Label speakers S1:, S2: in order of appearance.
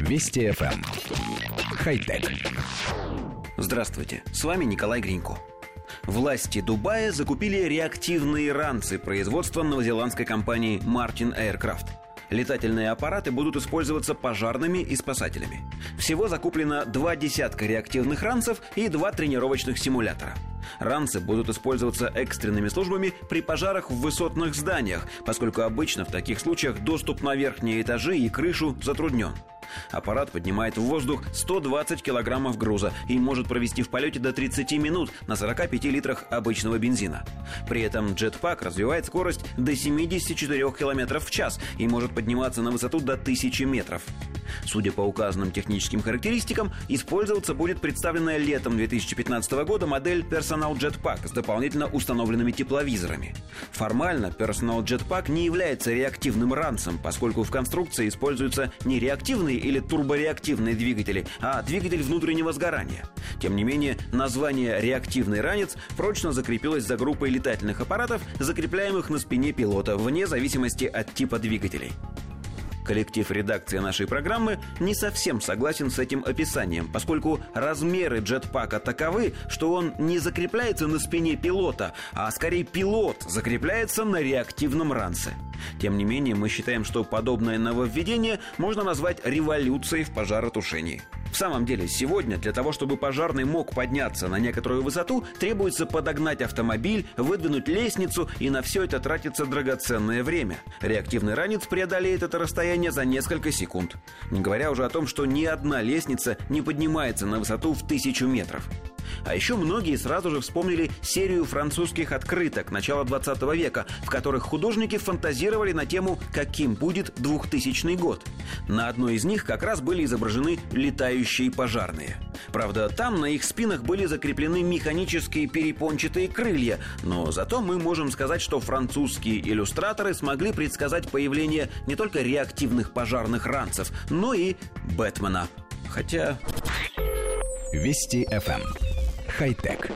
S1: Вести FM. Эм. Хай-тек.
S2: Здравствуйте, с вами Николай Гринько. Власти Дубая закупили реактивные ранцы производства новозеландской компании Martin Aircraft. Летательные аппараты будут использоваться пожарными и спасателями. Всего закуплено два десятка реактивных ранцев и два тренировочных симулятора. Ранцы будут использоваться экстренными службами при пожарах в высотных зданиях, поскольку обычно в таких случаях доступ на верхние этажи и крышу затруднен. Аппарат поднимает в воздух 120 килограммов груза и может провести в полете до 30 минут на 45 литрах обычного бензина. При этом джетпак развивает скорость до 74 километров в час и может подниматься на высоту до 1000 метров. Судя по указанным техническим характеристикам, использоваться будет представленная летом 2015 года модель Personal Jetpack с дополнительно установленными тепловизорами. Формально Personal Jetpack не является реактивным ранцем, поскольку в конструкции используются не реактивные или турбореактивные двигатели, а двигатель внутреннего сгорания. Тем не менее, название «реактивный ранец» прочно закрепилось за группой летательных аппаратов, закрепляемых на спине пилота, вне зависимости от типа двигателей. Коллектив редакции нашей программы не совсем согласен с этим описанием, поскольку размеры джетпака таковы, что он не закрепляется на спине пилота, а скорее пилот закрепляется на реактивном ранце. Тем не менее, мы считаем, что подобное нововведение можно назвать революцией в пожаротушении. В самом деле, сегодня для того, чтобы пожарный мог подняться на некоторую высоту, требуется подогнать автомобиль, выдвинуть лестницу, и на все это тратится драгоценное время. Реактивный ранец преодолеет это расстояние за несколько секунд. Не говоря уже о том, что ни одна лестница не поднимается на высоту в тысячу метров. А еще многие сразу же вспомнили серию французских открыток начала 20 века, в которых художники фантазировали на тему «Каким будет 2000 год?». На одной из них как раз были изображены летающие пожарные. Правда, там на их спинах были закреплены механические перепончатые крылья, но зато мы можем сказать, что французские иллюстраторы смогли предсказать появление не только реактивных пожарных ранцев, но и Бэтмена. Хотя...
S1: Вести FM. Хай-тек.